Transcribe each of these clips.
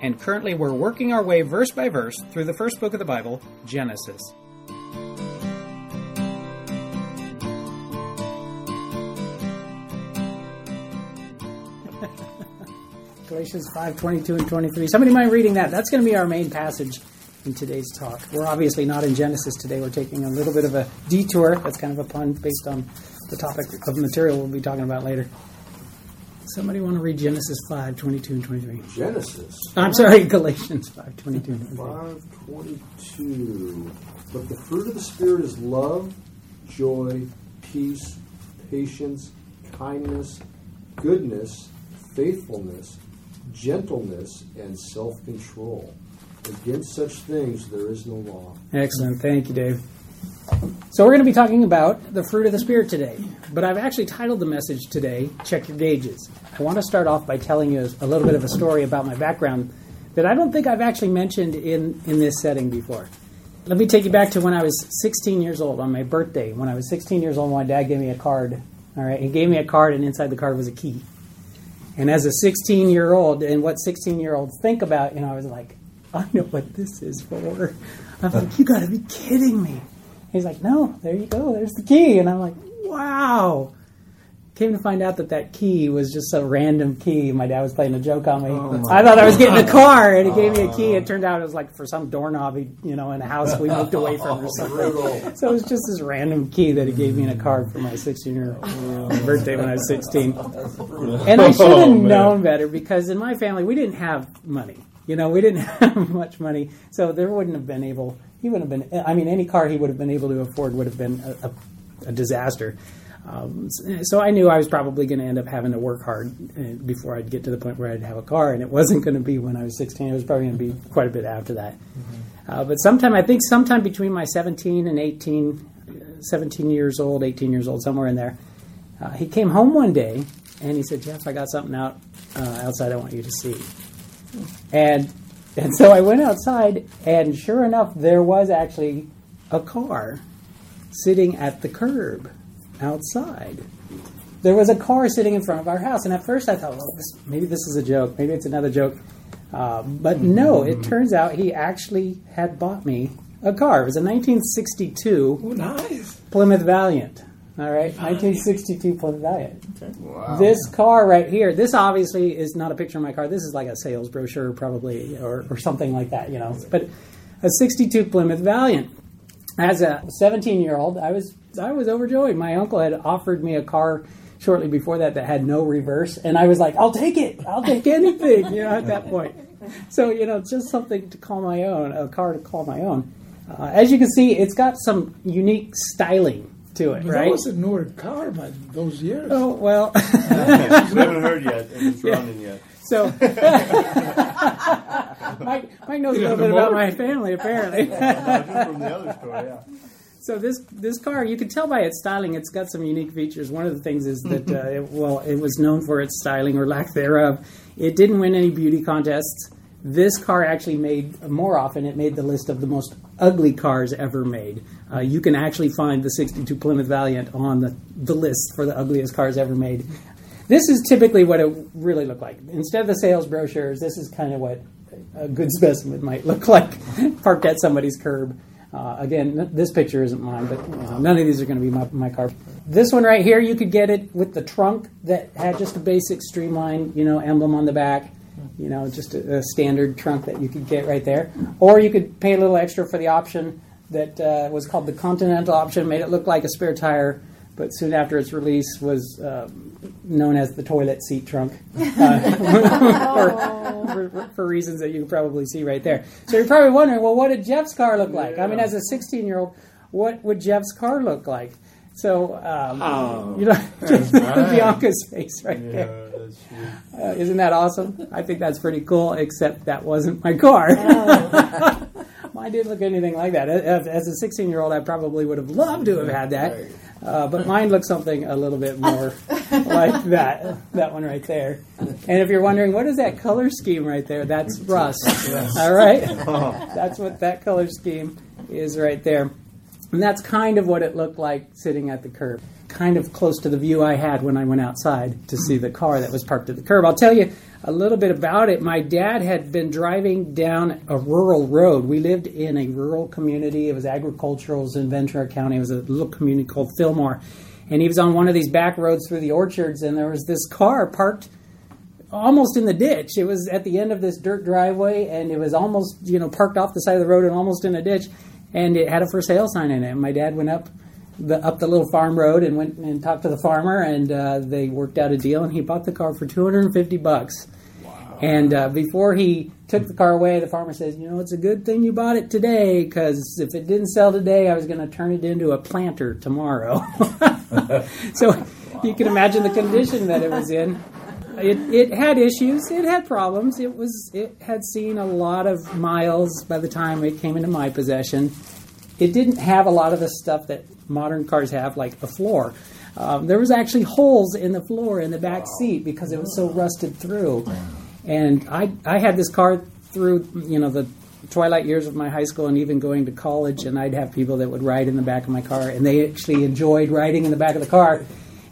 and currently we're working our way verse by verse through the first book of the Bible, Genesis. Galatians 5 22 and 23. Somebody mind reading that? That's going to be our main passage in today's talk. We're obviously not in Genesis today. We're taking a little bit of a detour. That's kind of a pun based on the topic of material we'll be talking about later. Somebody want to read Genesis 5, 22 and 23? Genesis. I'm sorry, Galatians 5, 22 and 23. 5, 22. But the fruit of the Spirit is love, joy, peace, patience, kindness, goodness, faithfulness, gentleness, and self control. Against such things there is no law. Excellent. Thank you, Dave. So, we're going to be talking about the fruit of the Spirit today. But I've actually titled the message today, Check Your Gauges. I want to start off by telling you a little bit of a story about my background that I don't think I've actually mentioned in, in this setting before. Let me take you back to when I was 16 years old on my birthday. When I was 16 years old, my dad gave me a card. All right, he gave me a card, and inside the card was a key. And as a 16 year old, and what 16 year olds think about, you know, I was like, I know what this is for. I'm like, you got to be kidding me. He's like, no, there you go. There's the key. And I'm like, wow. Came to find out that that key was just a random key. My dad was playing a joke on me. Oh I thought I was getting a car, and he gave me a key. It turned out it was like for some doorknob, you know, in a house we moved away from or something. So it was just this random key that he gave me in a card for my 16 year old birthday when I was 16. And I should have oh, known better because in my family we didn't have money. You know, we didn't have much money, so there wouldn't have been able. He wouldn't have been. I mean, any car he would have been able to afford would have been a, a, a disaster. Um, so I knew I was probably going to end up having to work hard uh, before I'd get to the point where I'd have a car, and it wasn't going to be when I was 16. It was probably going to be quite a bit after that. Mm-hmm. Uh, but sometime, I think sometime between my 17 and 18, 17 years old, 18 years old, somewhere in there, uh, he came home one day and he said, Jeff, I got something out uh, outside I want you to see. And and so I went outside, and sure enough, there was actually a car sitting at the curb outside. There was a car sitting in front of our house, and at first I thought, well, this, maybe this is a joke, maybe it's another joke. Uh, but no, it turns out he actually had bought me a car. It was a 1962 oh, nice. Plymouth Valiant. All right, 1962 Plymouth Valiant. Okay. Wow. This car right here, this obviously is not a picture of my car. This is like a sales brochure, probably, or, or something like that, you know. But a 62 Plymouth Valiant. As a 17 year old, I was I was overjoyed. My uncle had offered me a car shortly before that that had no reverse, and I was like, "I'll take it. I'll take anything." you know, at that point. So you know, just something to call my own, a car to call my own. Uh, as you can see, it's got some unique styling to it, right? That was a newer car by those years. Oh well, we haven't heard yet, and it's yeah. running yet. So, Mike, Mike knows a little bit about my family, apparently. yeah, from the other story, yeah. So this this car, you can tell by its styling, it's got some unique features. One of the things is that, uh, it, well, it was known for its styling or lack thereof. It didn't win any beauty contests. This car actually made more often. It made the list of the most ugly cars ever made. Uh, you can actually find the 62 Plymouth Valiant on the, the list for the ugliest cars ever made. This is typically what it really looked like. Instead of the sales brochures, this is kind of what a good specimen might look like parked at somebody's curb. Uh, again, this picture isn't mine, but none of these are going to be my, my, car. This one right here, you could get it with the trunk that had just a basic streamline, you know, emblem on the back you know, just a, a, standard trunk that you could get right there. Or you could pay a little extra for the option that uh, was called the Continental option, made it look like a spare tire, but soon after its release was uh, known as the toilet seat trunk uh, for, for, for, reasons that you can probably see right there. So you're probably wondering, well, what did Jeff's car look like? I mean, as a 16 year old, what would Jeff's car look like? So, um, oh, you know, Bianca's face right yeah. there. Uh, isn't that awesome? I think that's pretty cool, except that wasn't my car. Oh. I didn't look anything like that. As as a 16 year old, I probably would have loved to have had that. Uh, but mine looks something a little bit more like that. That one right there. And if you're wondering, what is that color scheme right there? That's rust. All right? That's what that color scheme is right there. And that's kind of what it looked like sitting at the curb. Kind of close to the view I had when I went outside to see the car that was parked at the curb. I'll tell you a little bit about it. My dad had been driving down a rural road. We lived in a rural community. It was agricultural. It was in Ventura County. It was a little community called Fillmore. And he was on one of these back roads through the orchards, and there was this car parked almost in the ditch. It was at the end of this dirt driveway, and it was almost, you know, parked off the side of the road and almost in a ditch. And it had a for sale sign in it. And my dad went up the up the little farm road and went and talked to the farmer, and uh, they worked out a deal, and he bought the car for 250 bucks. And uh, before he took the car away, the farmer says, "You know, it's a good thing you bought it today, because if it didn't sell today, I was going to turn it into a planter tomorrow." so you can imagine the condition that it was in. It, it had issues. It had problems. It was it had seen a lot of miles by the time it came into my possession. It didn't have a lot of the stuff that modern cars have, like a floor. Um, there was actually holes in the floor in the back seat because it was so rusted through. And I I had this car through you know the twilight years of my high school and even going to college, and I'd have people that would ride in the back of my car, and they actually enjoyed riding in the back of the car.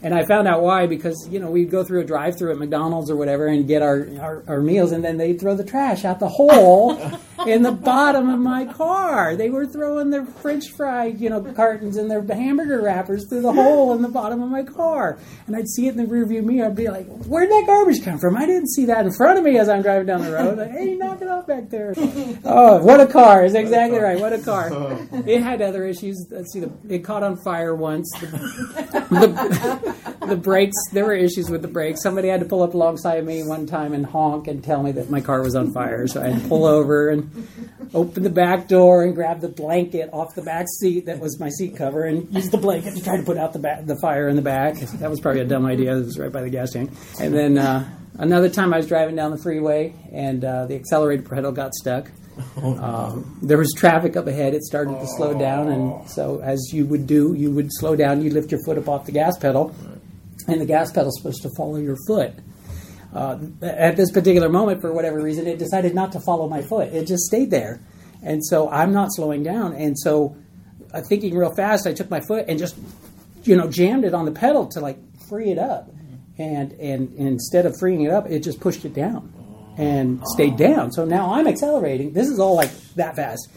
And I found out why because you know we'd go through a drive-through at McDonald's or whatever and get our, our, our meals, and then they'd throw the trash out the hole in the bottom of my car. They were throwing their French fry you know cartons and their hamburger wrappers through the hole in the bottom of my car, and I'd see it in the rearview mirror. I'd be like, "Where'd that garbage come from? I didn't see that in front of me as I'm driving down the road." Like, hey, knock it off back there! Oh, what a car! Is exactly right. What a car! It had other issues. Let's see, the, it caught on fire once. The, the, the brakes, there were issues with the brakes. Somebody had to pull up alongside me one time and honk and tell me that my car was on fire. So I had to pull over and open the back door and grab the blanket off the back seat that was my seat cover and use the blanket to try to put out the, the fire in the back. That was probably a dumb idea. It was right by the gas tank. And then uh, another time I was driving down the freeway and uh, the accelerator pedal got stuck. Um, there was traffic up ahead. It started to slow down, and so as you would do, you would slow down. You lift your foot up off the gas pedal, and the gas pedal's supposed to follow your foot. Uh, at this particular moment, for whatever reason, it decided not to follow my foot. It just stayed there, and so I'm not slowing down. And so, uh, thinking real fast, I took my foot and just, you know, jammed it on the pedal to like free it up, and and, and instead of freeing it up, it just pushed it down and stayed down. So now I'm accelerating. This is all like that fast.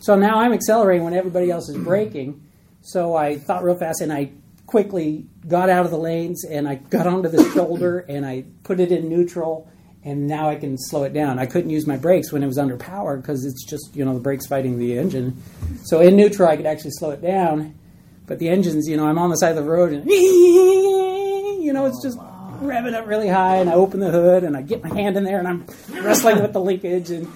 So now I'm accelerating when everybody else is braking. So I thought real fast and I quickly got out of the lanes and I got onto the shoulder and I put it in neutral and now I can slow it down. I couldn't use my brakes when it was under power because it's just, you know, the brakes fighting the engine. So in neutral I could actually slow it down. But the engines, you know, I'm on the side of the road and, you know, it's just revving up really high and I open the hood and I get my hand in there and I'm wrestling with the linkage and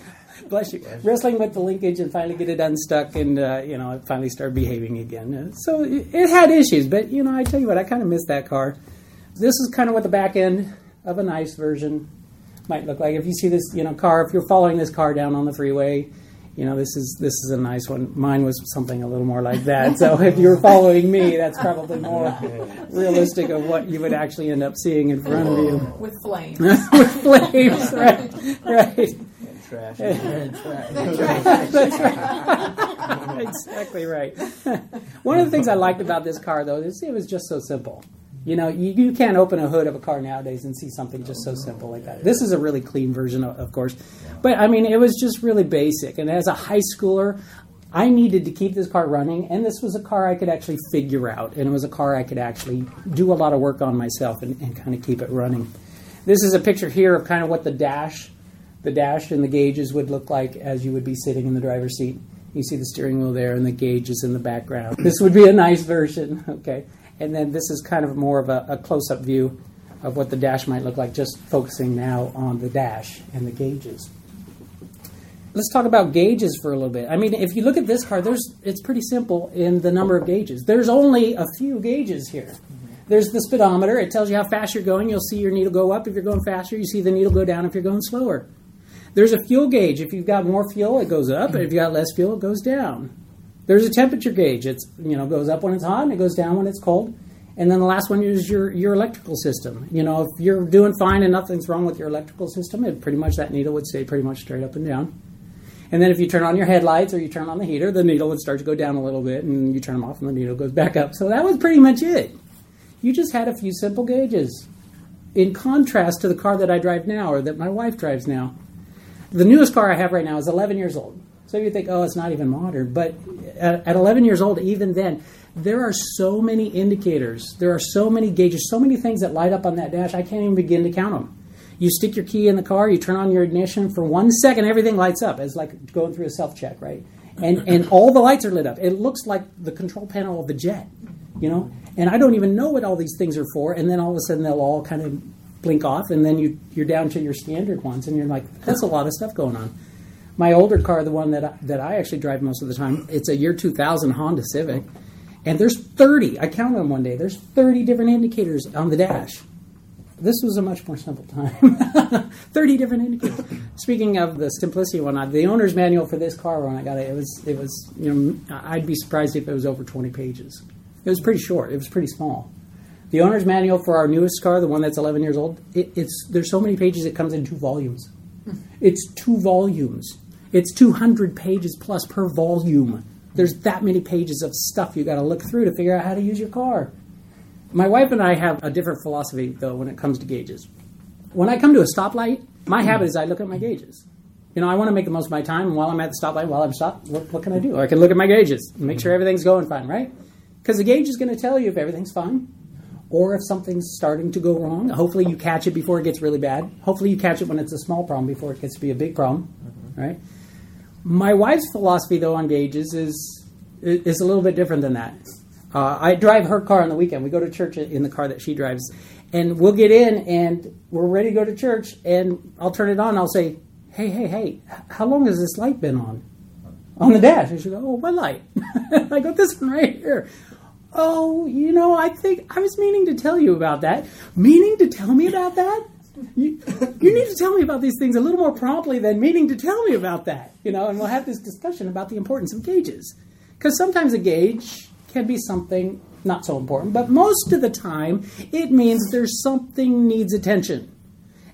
bless you, wrestling with the linkage and finally get it unstuck and uh, you know it finally started behaving again. Uh, So it, it had issues, but you know I tell you what, I kind of miss that car. This is kind of what the back end of a nice version might look like. If you see this, you know, car, if you're following this car down on the freeway, you know this is this is a nice one. Mine was something a little more like that. So if you're following me, that's probably more realistic of what you would actually end up seeing in front of you with flames. with flames, right? Right. Trash. That's right. exactly right. One of the things I liked about this car, though, is it was just so simple. You know, you, you can't open a hood of a car nowadays and see something just so simple like that. This is a really clean version, of, of course, but I mean, it was just really basic. And as a high schooler, I needed to keep this car running, and this was a car I could actually figure out, and it was a car I could actually do a lot of work on myself and, and kind of keep it running. This is a picture here of kind of what the dash the dash and the gauges would look like as you would be sitting in the driver's seat. You see the steering wheel there and the gauges in the background. This would be a nice version, okay? And then this is kind of more of a, a close up view of what the dash might look like, just focusing now on the dash and the gauges. Let's talk about gauges for a little bit. I mean, if you look at this car, there's it's pretty simple in the number of gauges. There's only a few gauges here. There's the speedometer. It tells you how fast you're going. You'll see your needle go up if you're going faster. You see the needle go down if you're going slower. There's a fuel gauge. If you've got more fuel, it goes up. If you've got less fuel, it goes down. There's a temperature gauge. It's you know goes up when it's hot and it goes down when it's cold. And then the last one is your your electrical system. You know, if you're doing fine and nothing's wrong with your electrical system, it pretty much that needle would stay pretty much straight up and down. And then if you turn on your headlights or you turn on the heater, the needle would start to go down a little bit, and you turn them off, and the needle goes back up. So that was pretty much it. You just had a few simple gauges. In contrast to the car that I drive now, or that my wife drives now, the newest car I have right now is 11 years old. So you think, oh, it's not even modern. But at, at 11 years old, even then, there are so many indicators. There are so many gauges, so many things that light up on that dash, I can't even begin to count them. You stick your key in the car, you turn on your ignition, for one second, everything lights up. It's like going through a self check, right? And, and all the lights are lit up. It looks like the control panel of the jet, you know? And I don't even know what all these things are for. And then all of a sudden, they'll all kind of blink off, and then you, you're down to your standard ones, and you're like, that's a lot of stuff going on. My older car, the one that I, that I actually drive most of the time, it's a year 2000 Honda Civic, and there's 30. I counted them one day. There's 30 different indicators on the dash. This was a much more simple time. 30 different indicators. Speaking of the simplicity one, the owner's manual for this car when I got it, it was it was you know I'd be surprised if it was over 20 pages. It was pretty short. It was pretty small. The owner's manual for our newest car, the one that's 11 years old, it, it's there's so many pages it comes in two volumes. It's two volumes. It's 200 pages plus per volume. There's that many pages of stuff you got to look through to figure out how to use your car. My wife and I have a different philosophy, though, when it comes to gauges. When I come to a stoplight, my habit is I look at my gauges. You know, I want to make the most of my time. While I'm at the stoplight, while I'm stopped, what, what can I do? I can look at my gauges and make sure everything's going fine, right? Because the gauge is going to tell you if everything's fine or if something's starting to go wrong. Hopefully, you catch it before it gets really bad. Hopefully, you catch it when it's a small problem before it gets to be a big problem, right? My wife's philosophy, though, on gauges is is a little bit different than that. Uh, I drive her car on the weekend. We go to church in the car that she drives, and we'll get in and we're ready to go to church. And I'll turn it on. I'll say, "Hey, hey, hey! How long has this light been on on the dash?" And she goes, "Oh, what light?" I got "This one right here." Oh, you know, I think I was meaning to tell you about that. Meaning to tell me about that? You, you need to tell me about these things a little more promptly than meaning to tell me about that. You know, and we'll have this discussion about the importance of gauges. Because sometimes a gauge can be something not so important, but most of the time it means there's something needs attention,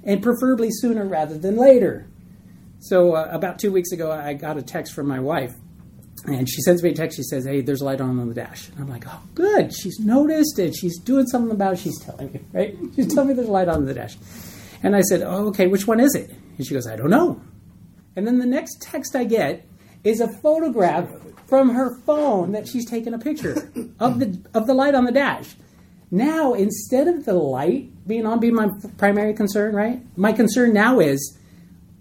and preferably sooner rather than later. So uh, about two weeks ago, I got a text from my wife, and she sends me a text. She says, "Hey, there's a light on on the dash." And I'm like, "Oh, good. She's noticed it. She's doing something about it. She's telling me, right? She's telling me there's a light on the dash." And I said, "Oh, okay. Which one is it?" And she goes, "I don't know." And then the next text I get is a photograph from her phone that she's taken a picture of the of the light on the dash. Now, instead of the light being on being my primary concern, right? My concern now is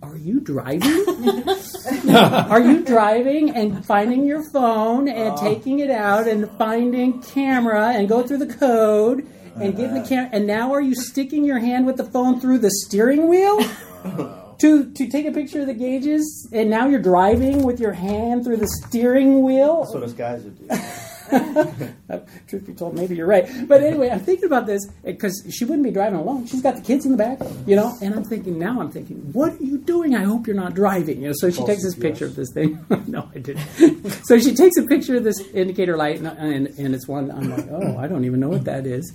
are you driving? are you driving and finding your phone and oh. taking it out and finding camera and go through the code and getting the camera and now are you sticking your hand with the phone through the steering wheel? to to take a picture of the gauges, and now you're driving with your hand through the steering wheel. That's what us guys would do. Truth be told, maybe you're right. But anyway, I'm thinking about this because she wouldn't be driving alone. She's got the kids in the back, you know. And I'm thinking now, I'm thinking, what are you doing? I hope you're not driving. You know. So she False takes this yes. picture of this thing. no, I didn't. so she takes a picture of this indicator light, and, and and it's one. I'm like, oh, I don't even know what that is.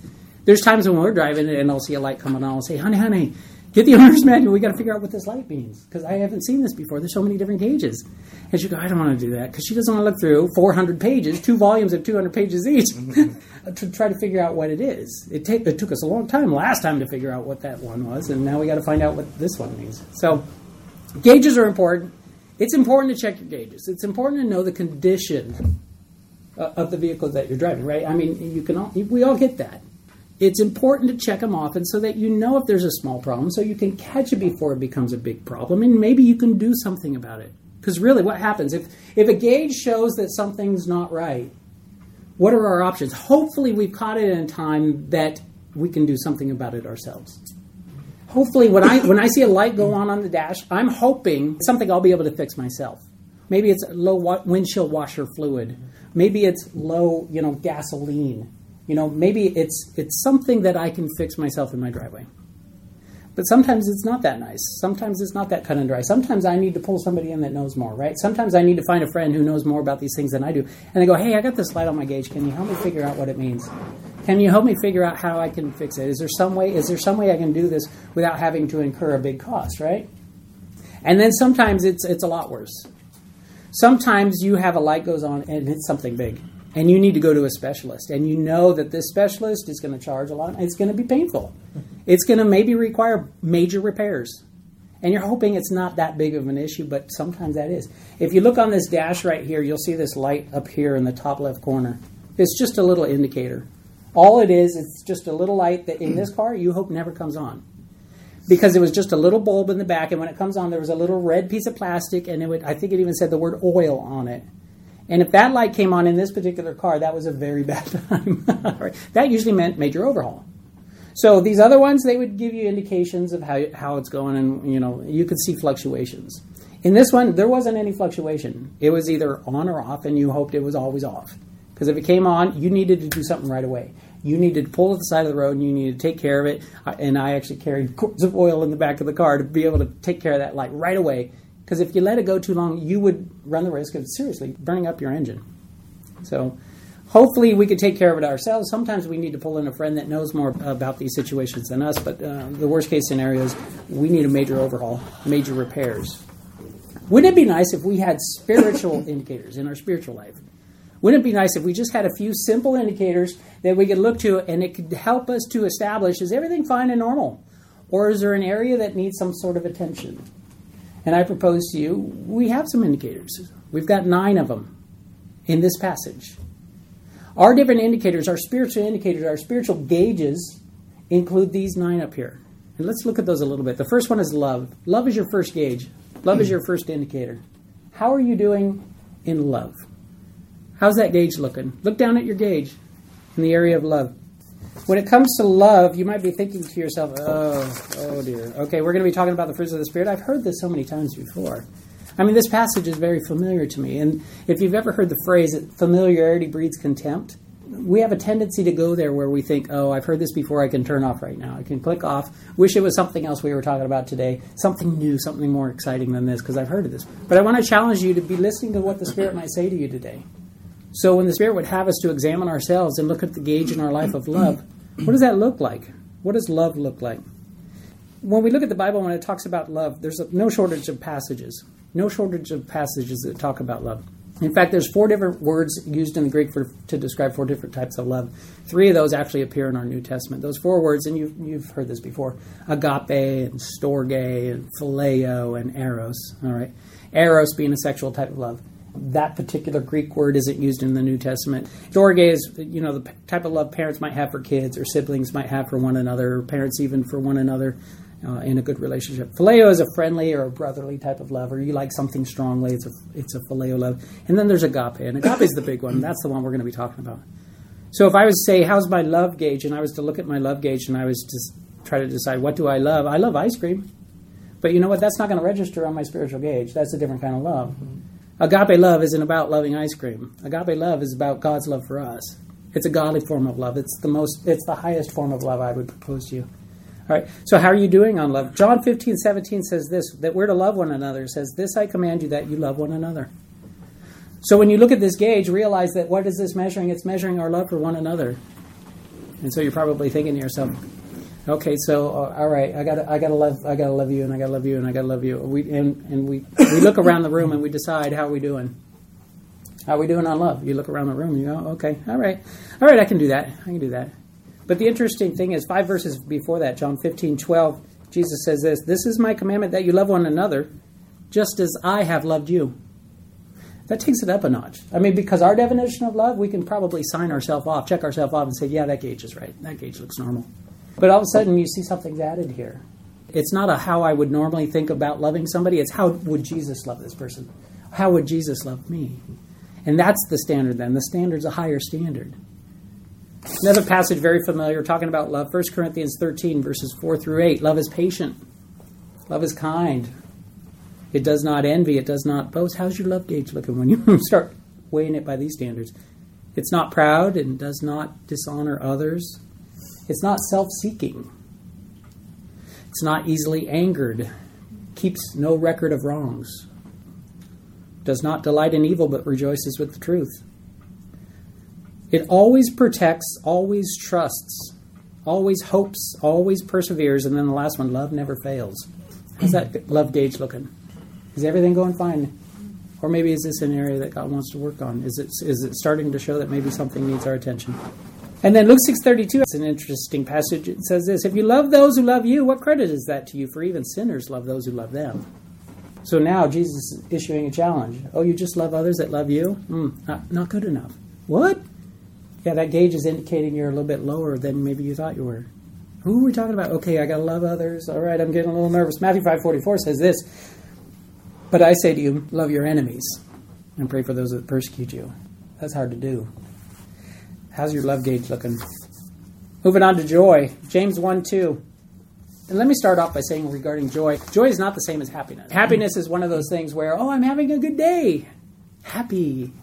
There's times when we're driving and I'll see a light coming on. I'll say, honey, honey, get the owner's manual. We got to figure out what this light means because I haven't seen this before. There's so many different gauges. And she go, I don't want to do that because she doesn't want to look through 400 pages, two volumes of 200 pages each, to try to figure out what it is. It, ta- it took us a long time last time to figure out what that one was, and now we got to find out what this one means. So, gauges are important. It's important to check your gauges. It's important to know the condition uh, of the vehicle that you're driving, right? I mean, you can all, we all get that. It's important to check them often so that you know if there's a small problem, so you can catch it before it becomes a big problem, and maybe you can do something about it. Because really, what happens if if a gauge shows that something's not right? What are our options? Hopefully, we've caught it in time that we can do something about it ourselves. Hopefully, when I when I see a light go on on the dash, I'm hoping something I'll be able to fix myself. Maybe it's low wa- windshield washer fluid. Maybe it's low, you know, gasoline. You know, maybe it's it's something that I can fix myself in my driveway. But sometimes it's not that nice. Sometimes it's not that cut and dry. Sometimes I need to pull somebody in that knows more, right? Sometimes I need to find a friend who knows more about these things than I do. And they go, hey, I got this light on my gauge. Can you help me figure out what it means? Can you help me figure out how I can fix it? Is there some way? Is there some way I can do this without having to incur a big cost, right? And then sometimes it's it's a lot worse. Sometimes you have a light goes on and it's something big, and you need to go to a specialist, and you know that this specialist is going to charge a lot. It's going to be painful. It's going to maybe require major repairs, and you're hoping it's not that big of an issue, but sometimes that is. If you look on this dash right here, you'll see this light up here in the top left corner. It's just a little indicator. All it is, it's just a little light that in this car you hope never comes on because it was just a little bulb in the back, and when it comes on, there was a little red piece of plastic, and it would, I think it even said the word oil on it. And if that light came on in this particular car, that was a very bad time. That usually meant major overhaul. So these other ones, they would give you indications of how, how it's going, and you know you could see fluctuations. In this one, there wasn't any fluctuation. It was either on or off, and you hoped it was always off. Because if it came on, you needed to do something right away you needed to pull to the side of the road and you needed to take care of it. And I actually carried quarts of oil in the back of the car to be able to take care of that light right away. Because if you let it go too long, you would run the risk of seriously burning up your engine. So hopefully we could take care of it ourselves. Sometimes we need to pull in a friend that knows more about these situations than us. But uh, the worst case scenario is we need a major overhaul, major repairs. Wouldn't it be nice if we had spiritual indicators in our spiritual life? Wouldn't it be nice if we just had a few simple indicators that we could look to and it could help us to establish is everything fine and normal? Or is there an area that needs some sort of attention? And I propose to you, we have some indicators. We've got nine of them in this passage. Our different indicators, our spiritual indicators, our spiritual gauges include these nine up here. And let's look at those a little bit. The first one is love. Love is your first gauge, love is your first indicator. How are you doing in love? How's that gauge looking? Look down at your gauge in the area of love. When it comes to love, you might be thinking to yourself, oh, oh dear. Okay, we're going to be talking about the fruits of the Spirit. I've heard this so many times before. I mean, this passage is very familiar to me. And if you've ever heard the phrase, familiarity breeds contempt, we have a tendency to go there where we think, oh, I've heard this before, I can turn off right now. I can click off. Wish it was something else we were talking about today, something new, something more exciting than this, because I've heard of this. But I want to challenge you to be listening to what the Spirit might say to you today. So when the Spirit would have us to examine ourselves and look at the gauge in our life of love, what does that look like? What does love look like? When we look at the Bible, when it talks about love, there's no shortage of passages. No shortage of passages that talk about love. In fact, there's four different words used in the Greek for, to describe four different types of love. Three of those actually appear in our New Testament. Those four words, and you've, you've heard this before: agape and storge and phileo and eros. All right, eros being a sexual type of love that particular Greek word isn't used in the New Testament. Storge is, you know, the type of love parents might have for kids or siblings might have for one another, or parents even for one another uh, in a good relationship. Phileo is a friendly or a brotherly type of love, or you like something strongly, it's a, it's a phileo love. And then there's agape, and agape is the big one. That's the one we're going to be talking about. So if I was to say, how's my love gauge, and I was to look at my love gauge and I was to try to decide, what do I love? I love ice cream. But you know what? That's not going to register on my spiritual gauge. That's a different kind of love. Mm-hmm. Agape love isn't about loving ice cream. Agape love is about God's love for us. It's a godly form of love. It's the most it's the highest form of love I would propose to you. All right. So how are you doing on love? John 15, 17 says this that we're to love one another. It says, This I command you that you love one another. So when you look at this gauge, realize that what is this measuring? It's measuring our love for one another. And so you're probably thinking to yourself, Okay, so uh, all right, I gotta, I got to love I got to love you and I got to love you and I got to love you. We and, and we we look around the room and we decide how we doing. How we doing on love? You look around the room and you go, okay, all right, all right, I can do that. I can do that. But the interesting thing is, five verses before that, John 15, 12, Jesus says this This is my commandment that you love one another, just as I have loved you. That takes it up a notch. I mean, because our definition of love, we can probably sign ourselves off, check ourselves off, and say, yeah, that gauge is right. That gauge looks normal. But all of a sudden, you see something's added here. It's not a how I would normally think about loving somebody, it's how would Jesus love this person? How would Jesus love me? And that's the standard then. The standard's a higher standard. Another passage very familiar talking about love 1 Corinthians 13, verses 4 through 8. Love is patient, love is kind. It does not envy, it does not boast. How's your love gauge looking when you start weighing it by these standards? It's not proud and does not dishonor others. It's not self seeking. It's not easily angered, keeps no record of wrongs, does not delight in evil, but rejoices with the truth. It always protects, always trusts, always hopes, always perseveres, and then the last one, love never fails. How's that love gauge looking? Is everything going fine? Or maybe is this an area that God wants to work on? Is it, is it starting to show that maybe something needs our attention? And then Luke 6:32 it's an interesting passage. It says this, if you love those who love you, what credit is that to you for even sinners love those who love them? So now Jesus is issuing a challenge. Oh, you just love others that love you? Mm, not, not good enough. What? Yeah, that gauge is indicating you're a little bit lower than maybe you thought you were. Who are we talking about? Okay, I got to love others. All right, I'm getting a little nervous. Matthew 5:44 says this, "But I say to you, love your enemies and pray for those that persecute you." That's hard to do. How's your love gauge looking? Moving on to joy. James 1 2. And let me start off by saying regarding joy joy is not the same as happiness. Happiness is one of those things where, oh, I'm having a good day. Happy.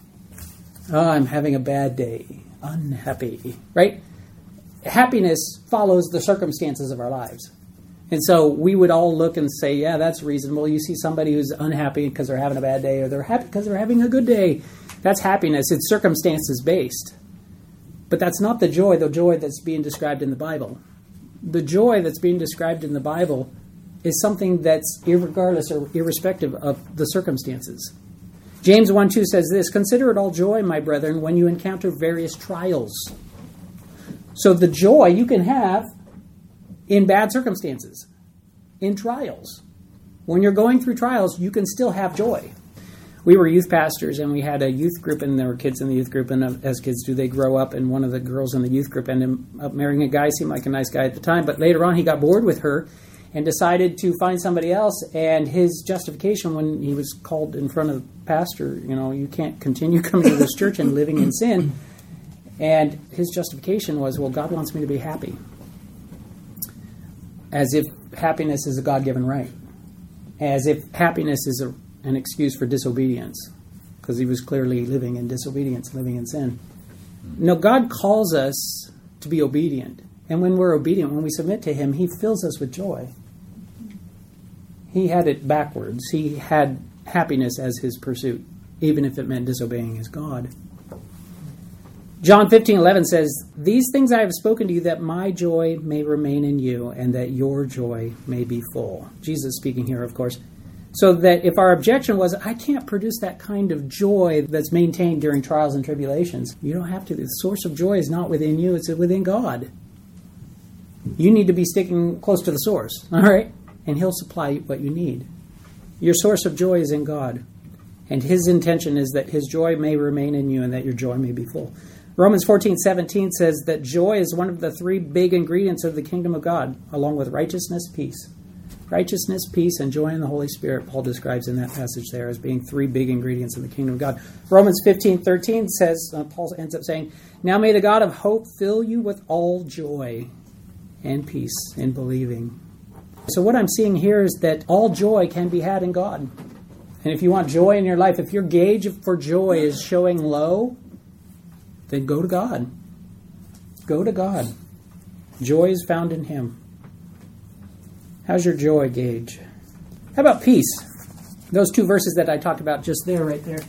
Oh, I'm having a bad day. Unhappy. Right? Happiness follows the circumstances of our lives. And so we would all look and say, yeah, that's reasonable. You see somebody who's unhappy because they're having a bad day, or they're happy because they're having a good day. That's happiness. It's circumstances based. But that's not the joy, the joy that's being described in the Bible. The joy that's being described in the Bible is something that's irregardless or irrespective of the circumstances. James 1 2 says this Consider it all joy, my brethren, when you encounter various trials. So the joy you can have in bad circumstances, in trials. When you're going through trials, you can still have joy we were youth pastors and we had a youth group and there were kids in the youth group and uh, as kids do they grow up and one of the girls in the youth group ended up marrying a guy seemed like a nice guy at the time but later on he got bored with her and decided to find somebody else and his justification when he was called in front of the pastor you know you can't continue coming to this church and living in sin. And his justification was well god wants me to be happy. As if happiness is a god-given right. As if happiness is a an excuse for disobedience because he was clearly living in disobedience, living in sin. No, God calls us to be obedient. And when we're obedient, when we submit to Him, He fills us with joy. He had it backwards. He had happiness as His pursuit, even if it meant disobeying His God. John 15, 11 says, These things I have spoken to you that my joy may remain in you and that your joy may be full. Jesus speaking here, of course. So that if our objection was, I can't produce that kind of joy that's maintained during trials and tribulations, you don't have to. The source of joy is not within you, it's within God. You need to be sticking close to the source, all right? And He'll supply what you need. Your source of joy is in God. And His intention is that His joy may remain in you and that your joy may be full. Romans 14, 17 says that joy is one of the three big ingredients of the kingdom of God, along with righteousness, peace. Righteousness, peace, and joy in the Holy Spirit, Paul describes in that passage there as being three big ingredients in the kingdom of God. Romans 15 13 says, uh, Paul ends up saying, Now may the God of hope fill you with all joy and peace in believing. So, what I'm seeing here is that all joy can be had in God. And if you want joy in your life, if your gauge for joy is showing low, then go to God. Go to God. Joy is found in Him. How's your joy gauge? How about peace? Those two verses that I talked about just there, right there,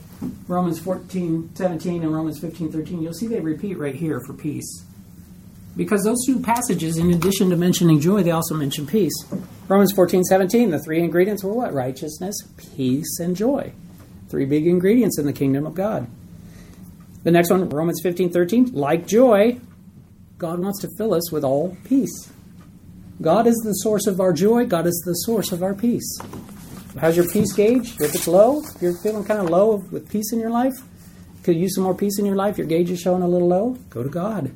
Romans 14, 17 and Romans 15, 13, you'll see they repeat right here for peace. Because those two passages, in addition to mentioning joy, they also mention peace. Romans 14, 17, the three ingredients were what? Righteousness, peace, and joy. Three big ingredients in the kingdom of God. The next one, Romans 15, 13, like joy, God wants to fill us with all peace. God is the source of our joy. God is the source of our peace. How's your peace gauge? If it's low, if you're feeling kind of low with peace in your life, could you use some more peace in your life, your gauge is showing a little low, go to God.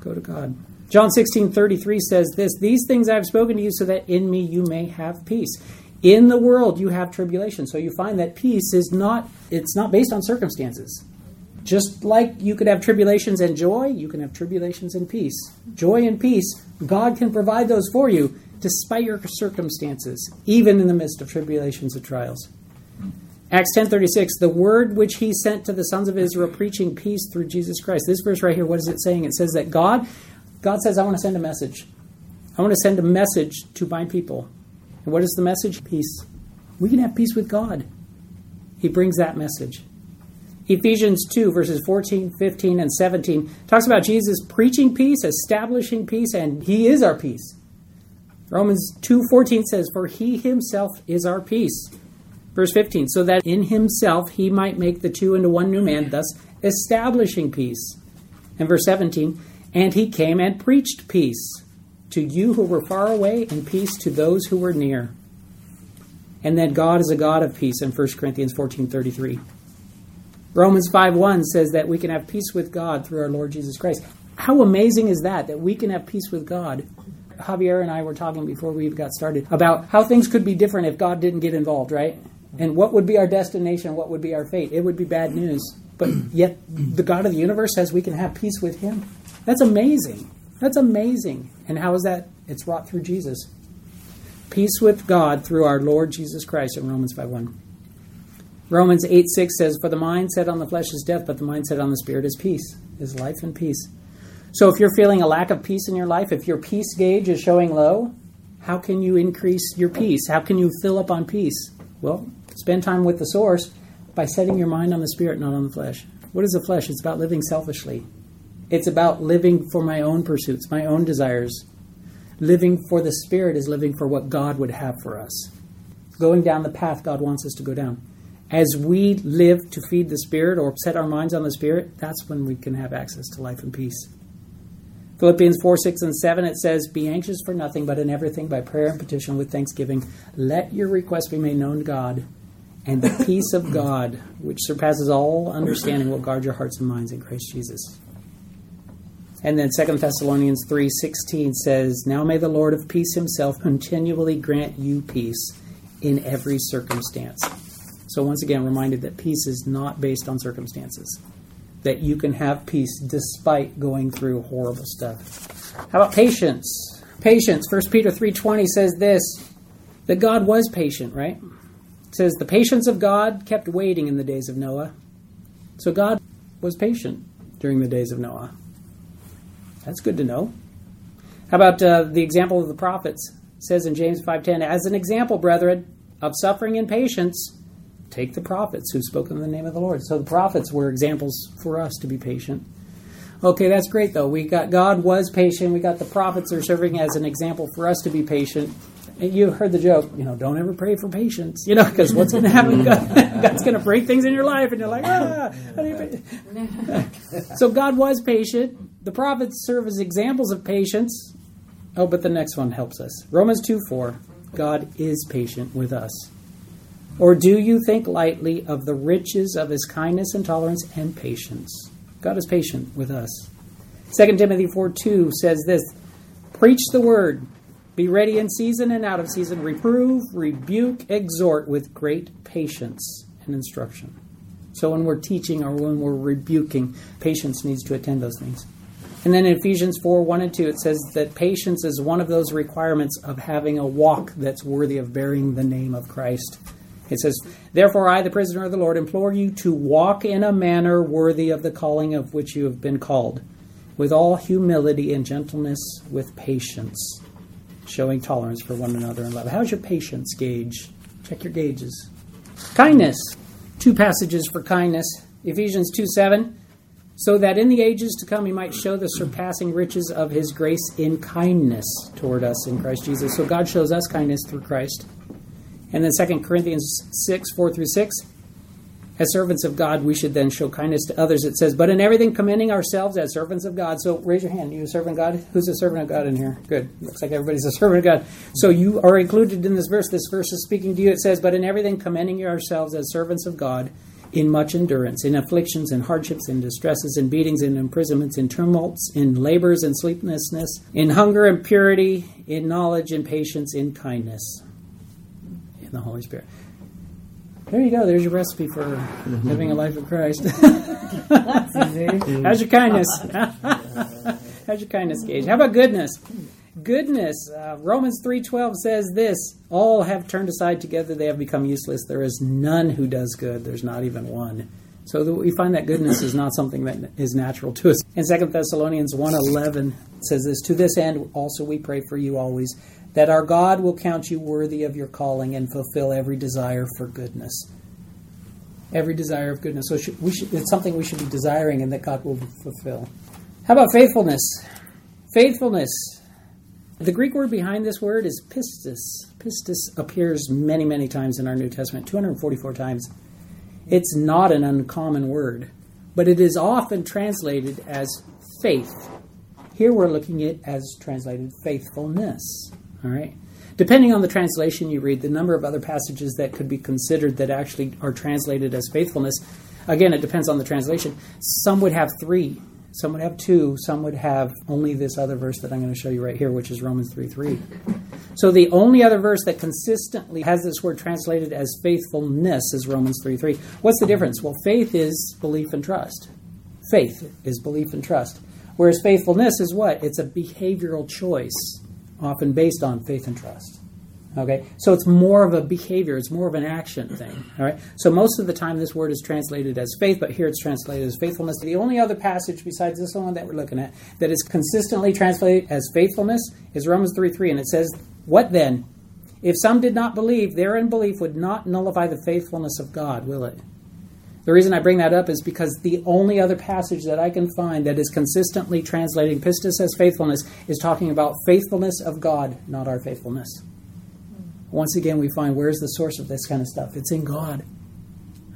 Go to God. John 16, 33 says this These things I have spoken to you so that in me you may have peace. In the world you have tribulation. So you find that peace is not it's not based on circumstances. Just like you could have tribulations and joy, you can have tribulations and peace. Joy and peace, God can provide those for you despite your circumstances, even in the midst of tribulations and trials. Acts 10:36 the word which he sent to the sons of Israel preaching peace through Jesus Christ. This verse right here what is it saying? It says that God God says I want to send a message. I want to send a message to my people. And what is the message? Peace. We can have peace with God. He brings that message. Ephesians 2, verses 14, 15, and 17 talks about Jesus preaching peace, establishing peace, and he is our peace. Romans 2:14 says, "For he himself is our peace." Verse 15, so that in himself he might make the two into one new man, thus establishing peace. And verse 17, and he came and preached peace to you who were far away and peace to those who were near. And that God is a God of peace in 1 Corinthians 14:33. Romans 5:1 says that we can have peace with God through our Lord Jesus Christ. How amazing is that that we can have peace with God? Javier and I were talking before we got started about how things could be different if God didn't get involved, right? And what would be our destination? What would be our fate? It would be bad news. But yet, the God of the universe says we can have peace with Him. That's amazing. That's amazing. And how is that? It's wrought through Jesus. Peace with God through our Lord Jesus Christ in Romans 5 1. Romans 8 6 says, For the mind set on the flesh is death, but the mind set on the spirit is peace, is life and peace. So if you're feeling a lack of peace in your life, if your peace gauge is showing low, how can you increase your peace? How can you fill up on peace? Well, spend time with the source by setting your mind on the spirit, not on the flesh. What is the flesh? It's about living selfishly. It's about living for my own pursuits, my own desires. Living for the spirit is living for what God would have for us. Going down the path God wants us to go down. As we live to feed the spirit or set our minds on the spirit, that's when we can have access to life and peace. Philippians 4, 6, and 7, it says, Be anxious for nothing, but in everything by prayer and petition with thanksgiving. Let your requests be made known to God, and the peace of God, which surpasses all understanding, will guard your hearts and minds in Christ Jesus. And then 2 Thessalonians 3:16 says, "Now may the Lord of peace himself continually grant you peace in every circumstance." So once again reminded that peace is not based on circumstances. That you can have peace despite going through horrible stuff. How about patience? Patience. 1 Peter 3:20 says this, that God was patient, right? It says the patience of God kept waiting in the days of Noah. So God was patient during the days of Noah. That's good to know. How about uh, the example of the prophets? It says in James 5:10, "As an example, brethren, of suffering and patience, take the prophets who spoke in the name of the Lord." So the prophets were examples for us to be patient. Okay, that's great though. We got God was patient. We got the prophets are serving as an example for us to be patient. And you heard the joke, you know, don't ever pray for patience, you know, because what's going to happen? God, God's going to break things in your life, and you're like, ah. so God was patient. The prophets serve as examples of patience. Oh, but the next one helps us. Romans 2 4. God is patient with us. Or do you think lightly of the riches of his kindness and tolerance and patience? God is patient with us. 2 Timothy 4 2 says this Preach the word, be ready in season and out of season, reprove, rebuke, exhort with great patience and instruction. So when we're teaching or when we're rebuking, patience needs to attend those things. And then in Ephesians 4 1 and 2, it says that patience is one of those requirements of having a walk that's worthy of bearing the name of Christ. It says, Therefore, I, the prisoner of the Lord, implore you to walk in a manner worthy of the calling of which you have been called, with all humility and gentleness, with patience, showing tolerance for one another in love. How's your patience gauge? Check your gauges. Kindness. Two passages for kindness. Ephesians 2 7 so that in the ages to come he might show the surpassing riches of his grace in kindness toward us in Christ Jesus. So God shows us kindness through Christ. And then 2 Corinthians 6, 4 through 6. As servants of God, we should then show kindness to others. It says, but in everything commending ourselves as servants of God. So raise your hand. Are you a servant of God? Who's a servant of God in here? Good. Looks like everybody's a servant of God. So you are included in this verse. This verse is speaking to you. It says, but in everything commending yourselves as servants of God in much endurance, in afflictions, in hardships, in distresses, in beatings, in imprisonments, in tumults, in labors and sleeplessness, in hunger and purity, in knowledge and patience, in kindness, in the Holy Spirit. There you go. There's your recipe for living a life of Christ. How's your kindness? How's your kindness gauge? How about goodness? Goodness. Uh, Romans 3:12 says this, all have turned aside together they have become useless. There is none who does good. There's not even one. So we find that goodness is not something that is natural to us. In 2 Thessalonians 1.11 says this, To this end also we pray for you always, that our God will count you worthy of your calling and fulfill every desire for goodness. Every desire of goodness. So should, it's something we should be desiring and that God will fulfill. How about faithfulness? Faithfulness. The Greek word behind this word is pistis. Pistis appears many, many times in our New Testament, 244 times. It's not an uncommon word, but it is often translated as faith. Here we're looking at as translated faithfulness. All right. Depending on the translation you read, the number of other passages that could be considered that actually are translated as faithfulness, again, it depends on the translation. Some would have three, some would have two, some would have only this other verse that I'm going to show you right here, which is Romans 3 3. So the only other verse that consistently has this word translated as faithfulness is Romans 3 3. What's the difference? Well, faith is belief and trust. Faith is belief and trust. Whereas faithfulness is what? It's a behavioral choice often based on faith and trust. Okay, so it's more of a behavior, it's more of an action thing. All right, so most of the time this word is translated as faith, but here it's translated as faithfulness. The only other passage besides this one that we're looking at that is consistently translated as faithfulness is Romans 3 3, and it says, What then? If some did not believe, their unbelief would not nullify the faithfulness of God, will it? The reason I bring that up is because the only other passage that I can find that is consistently translating pistis as faithfulness is talking about faithfulness of God, not our faithfulness. Once again, we find where's the source of this kind of stuff? It's in God.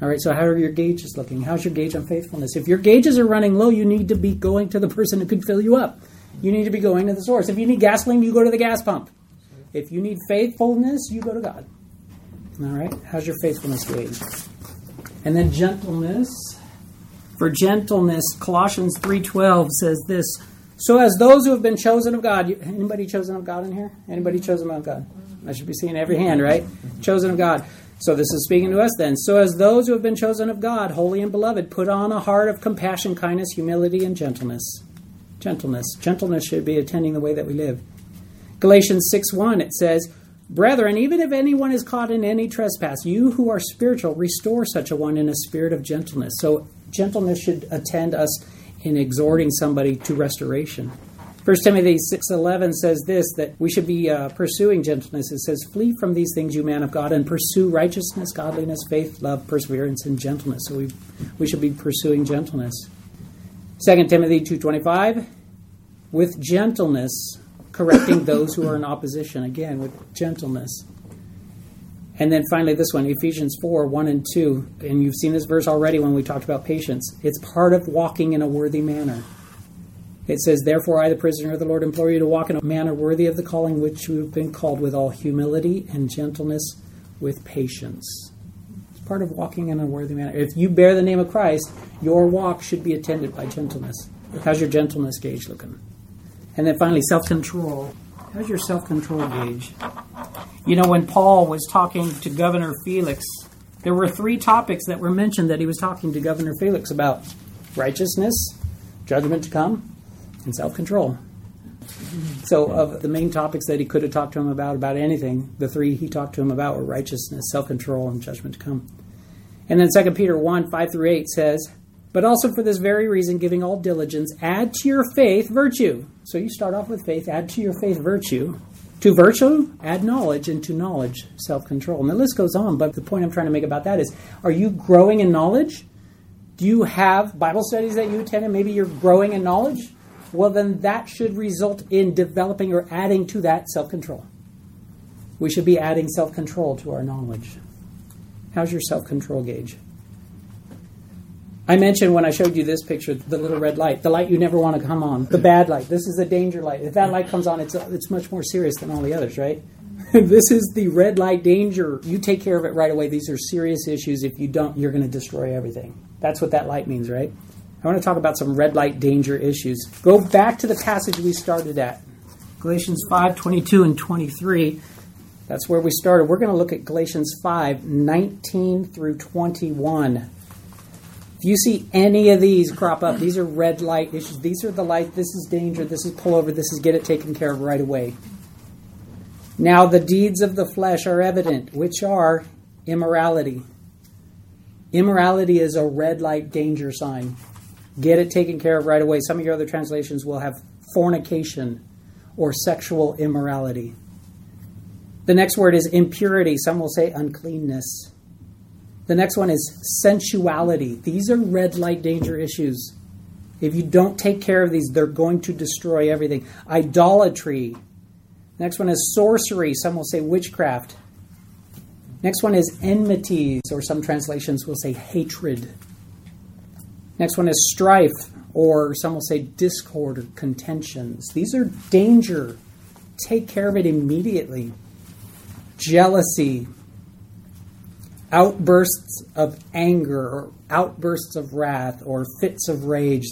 All right, so how are your gauges looking? How's your gauge on faithfulness? If your gauges are running low, you need to be going to the person who can fill you up. You need to be going to the source. If you need gasoline, you go to the gas pump. If you need faithfulness, you go to God. All right, how's your faithfulness gauge? And then gentleness. For gentleness, Colossians 3:12 says this, so as those who have been chosen of God, anybody chosen of God in here? Anybody chosen of God? I should be seeing every hand, right? Chosen of God. So this is speaking to us then. So as those who have been chosen of God, holy and beloved, put on a heart of compassion, kindness, humility, and gentleness. Gentleness. Gentleness should be attending the way that we live. Galatians 6 1, it says, Brethren, even if anyone is caught in any trespass, you who are spiritual, restore such a one in a spirit of gentleness. So gentleness should attend us in exhorting somebody to restoration. 1 Timothy 6:11 says this that we should be uh, pursuing gentleness. It says, "Flee from these things, you man of God, and pursue righteousness, godliness, faith, love, perseverance, and gentleness." So we we should be pursuing gentleness. 2 Timothy 2:25, with gentleness correcting those who are in opposition. Again, with gentleness. And then finally, this one, Ephesians 4 1 and 2. And you've seen this verse already when we talked about patience. It's part of walking in a worthy manner. It says, Therefore, I, the prisoner of the Lord, implore you to walk in a manner worthy of the calling which you have been called with all humility and gentleness, with patience. It's part of walking in a worthy manner. If you bear the name of Christ, your walk should be attended by gentleness. How's your gentleness gauge looking? And then finally, self control. How's your self control gauge? You know, when Paul was talking to Governor Felix, there were three topics that were mentioned that he was talking to Governor Felix about righteousness, judgment to come, and self control. So, of the main topics that he could have talked to him about, about anything, the three he talked to him about were righteousness, self control, and judgment to come. And then 2 Peter 1 5 through 8 says, But also for this very reason, giving all diligence, add to your faith virtue. So you start off with faith, add to your faith virtue. To virtue, add knowledge, and to knowledge, self control. And the list goes on, but the point I'm trying to make about that is are you growing in knowledge? Do you have Bible studies that you attend and maybe you're growing in knowledge? Well, then that should result in developing or adding to that self control. We should be adding self control to our knowledge. How's your self control gauge? I mentioned when I showed you this picture, the little red light, the light you never want to come on, the bad light. This is the danger light. If that light comes on, it's, it's much more serious than all the others, right? this is the red light danger. You take care of it right away. These are serious issues. If you don't, you're going to destroy everything. That's what that light means, right? I want to talk about some red light danger issues. Go back to the passage we started at Galatians 5 22 and 23. That's where we started. We're going to look at Galatians 5 19 through 21. If you see any of these crop up, these are red light issues. These are the light. This is danger. This is pull over. This is get it taken care of right away. Now, the deeds of the flesh are evident, which are immorality, Immorality is a red light danger sign. Get it taken care of right away. Some of your other translations will have fornication or sexual immorality. The next word is impurity. Some will say uncleanness. The next one is sensuality. These are red light danger issues. If you don't take care of these, they're going to destroy everything. Idolatry. Next one is sorcery. Some will say witchcraft. Next one is enmities, or some translations will say hatred. Next one is strife, or some will say discord or contentions. These are danger. Take care of it immediately. Jealousy, outbursts of anger, or outbursts of wrath, or fits of rage.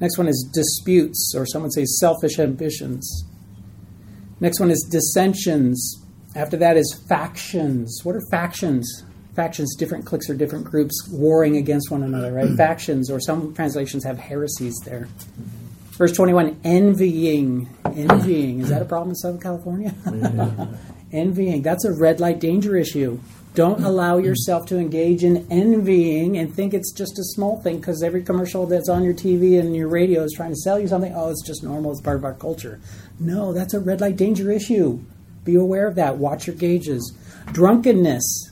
Next one is disputes, or someone says selfish ambitions. Next one is dissensions, after that is factions. What are factions? Factions, different cliques or different groups warring against one another, right? factions, or some translations have heresies there. Verse 21, envying. Envying. Is that a problem in Southern California? envying. That's a red light danger issue. Don't allow yourself to engage in envying and think it's just a small thing because every commercial that's on your TV and your radio is trying to sell you something. Oh, it's just normal. It's part of our culture. No, that's a red light danger issue. Be aware of that. Watch your gauges. Drunkenness.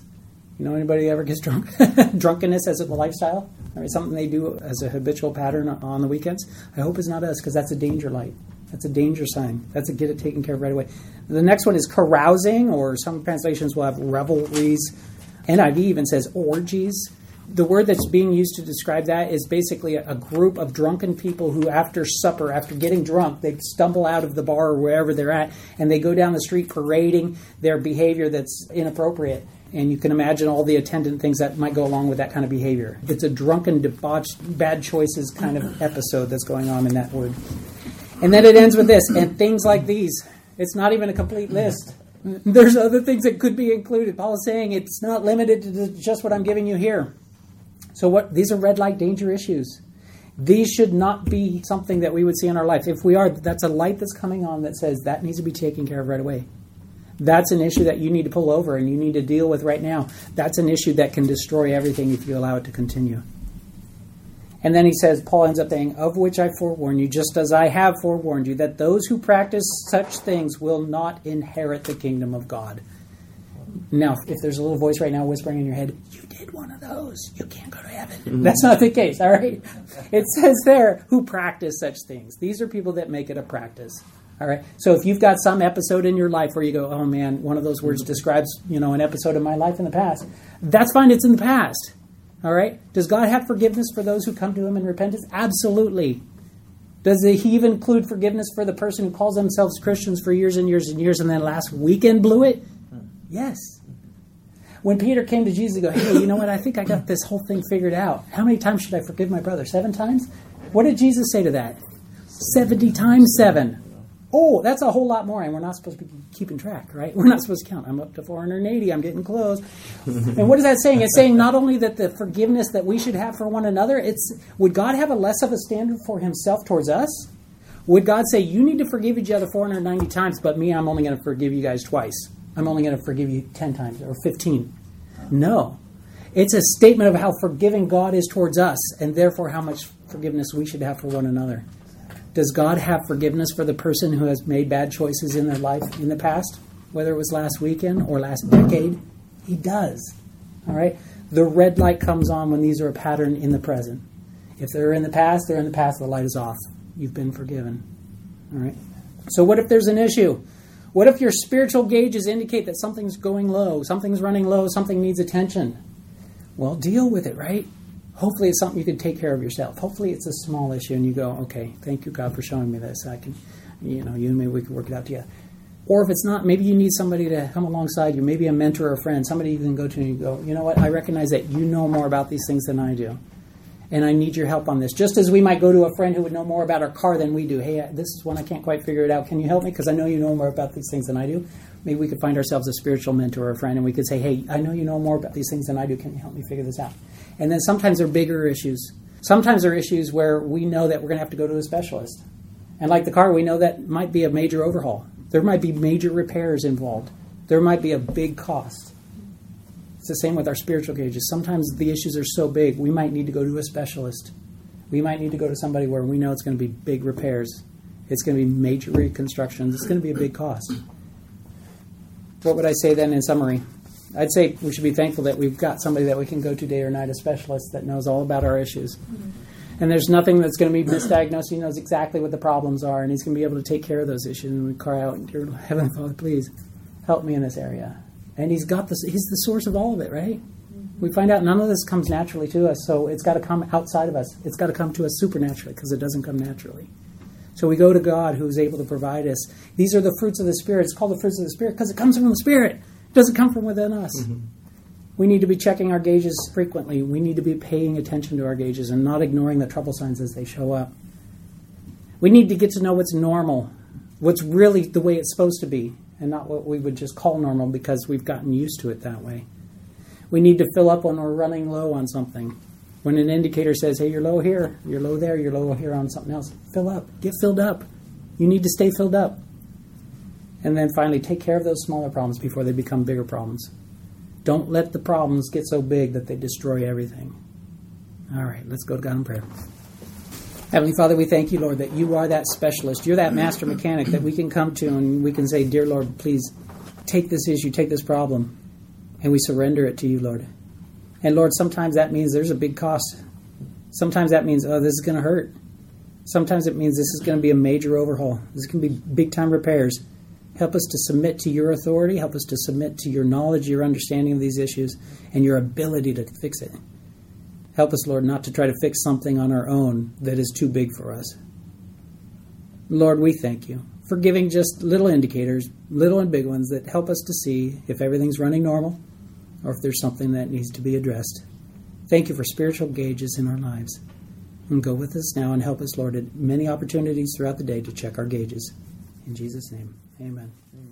You know anybody ever gets drunk? Drunkenness as a lifestyle? Mean, something they do as a habitual pattern on the weekends. I hope it's not us because that's a danger light. That's a danger sign. That's a get it taken care of right away. The next one is carousing, or some translations will have revelries. NIV even says orgies the word that's being used to describe that is basically a, group of drunken people who, after supper, after getting drunk, they stumble out of the bar or wherever they're at, and they go down the street parading their behavior that's inappropriate. And you can imagine all the attendant things that might go along with that kind of behavior. It's a drunken, debauched, bad choices kind of episode that's going on in that word. And then it ends with this, and things like these. It's not even a complete list. There's other things that could be included. Paul is saying it's not limited to just what I'm giving you here. So what these are red light danger issues. These should not be something that we would see in our life. If we are, that's a light that's coming on that says that needs to be taken care of right away. That's an issue that you need to pull over and you need to deal with right now. That's an issue that can destroy everything if you allow it to continue. And then he says, Paul ends up saying, Of which I forewarn you, just as I have forewarned you, that those who practice such things will not inherit the kingdom of God. Now, if there's a little voice right now whispering in your head, you did one of those, you can't go to heaven. Mm-hmm. That's not the case, all right? It says there, who practice such things. These are people that make it a practice. All right. So if you've got some episode in your life where you go, oh man, one of those words describes, you know, an episode of my life in the past, that's fine. It's in the past. All right. Does God have forgiveness for those who come to Him in repentance? Absolutely. Does He even include forgiveness for the person who calls themselves Christians for years and years and years and then last weekend blew it? Yes. When Peter came to Jesus, he go, hey, you know what? I think I got this whole thing figured out. How many times should I forgive my brother? Seven times? What did Jesus say to that? 70 times seven. Oh, that's a whole lot more, and we're not supposed to be keeping track, right? We're not supposed to count. I'm up to 480. I'm getting close. and what is that saying? It's saying not only that the forgiveness that we should have for one another, it's would God have a less of a standard for himself towards us? Would God say, you need to forgive each other 490 times, but me, I'm only going to forgive you guys twice? I'm only going to forgive you 10 times or 15. No. It's a statement of how forgiving God is towards us and therefore how much forgiveness we should have for one another. Does God have forgiveness for the person who has made bad choices in their life in the past, whether it was last weekend or last decade? He does. All right? The red light comes on when these are a pattern in the present. If they're in the past, they're in the past, the light is off. You've been forgiven. All right? So, what if there's an issue? What if your spiritual gauges indicate that something's going low, something's running low, something needs attention? Well, deal with it, right? Hopefully, it's something you can take care of yourself. Hopefully, it's a small issue, and you go, okay, thank you, God, for showing me this. I can, you know, you and me, we can work it out together. Or if it's not, maybe you need somebody to come alongside you, maybe a mentor or a friend, somebody you can go to and you go, you know what, I recognize that you know more about these things than I do and I need your help on this. Just as we might go to a friend who would know more about our car than we do. Hey, this is one I can't quite figure it out. Can you help me? Because I know you know more about these things than I do. Maybe we could find ourselves a spiritual mentor or a friend, and we could say, Hey, I know you know more about these things than I do. Can you help me figure this out? And then sometimes there are bigger issues. Sometimes there are issues where we know that we're going to have to go to a specialist. And like the car, we know that might be a major overhaul. There might be major repairs involved. There might be a big cost. It's the same with our spiritual gauges. Sometimes the issues are so big, we might need to go to a specialist. We might need to go to somebody where we know it's going to be big repairs. It's going to be major reconstructions. It's going to be a big cost. What would I say then in summary? I'd say we should be thankful that we've got somebody that we can go to day or night, a specialist that knows all about our issues. Mm-hmm. And there's nothing that's going to be misdiagnosed. He knows exactly what the problems are, and he's going to be able to take care of those issues. And we cry out, "Dear Heavenly Father, please help me in this area." And he's got this. He's the source of all of it, right? Mm-hmm. We find out none of this comes naturally to us, so it's got to come outside of us. It's got to come to us supernaturally because it doesn't come naturally. So we go to God who is able to provide us. These are the fruits of the Spirit. It's called the fruits of the Spirit because it comes from the Spirit. It doesn't come from within us. Mm-hmm. We need to be checking our gauges frequently. We need to be paying attention to our gauges and not ignoring the trouble signs as they show up. We need to get to know what's normal, what's really the way it's supposed to be, and not what we would just call normal because we've gotten used to it that way. We need to fill up when we're running low on something. When an indicator says, hey, you're low here, you're low there, you're low here on something else, fill up. Get filled up. You need to stay filled up. And then finally, take care of those smaller problems before they become bigger problems. Don't let the problems get so big that they destroy everything. All right, let's go to God in prayer. Heavenly Father, we thank you, Lord, that you are that specialist. You're that master mechanic that we can come to and we can say, Dear Lord, please take this issue, take this problem, and we surrender it to you, Lord. And Lord, sometimes that means there's a big cost. Sometimes that means, oh, this is going to hurt. Sometimes it means this is going to be a major overhaul. This to be big time repairs. Help us to submit to your authority. Help us to submit to your knowledge, your understanding of these issues, and your ability to fix it. Help us, Lord, not to try to fix something on our own that is too big for us. Lord, we thank you for giving just little indicators, little and big ones, that help us to see if everything's running normal or if there's something that needs to be addressed. Thank you for spiritual gauges in our lives. And go with us now and help us, Lord, at many opportunities throughout the day to check our gauges. In Jesus' name, amen. Amen.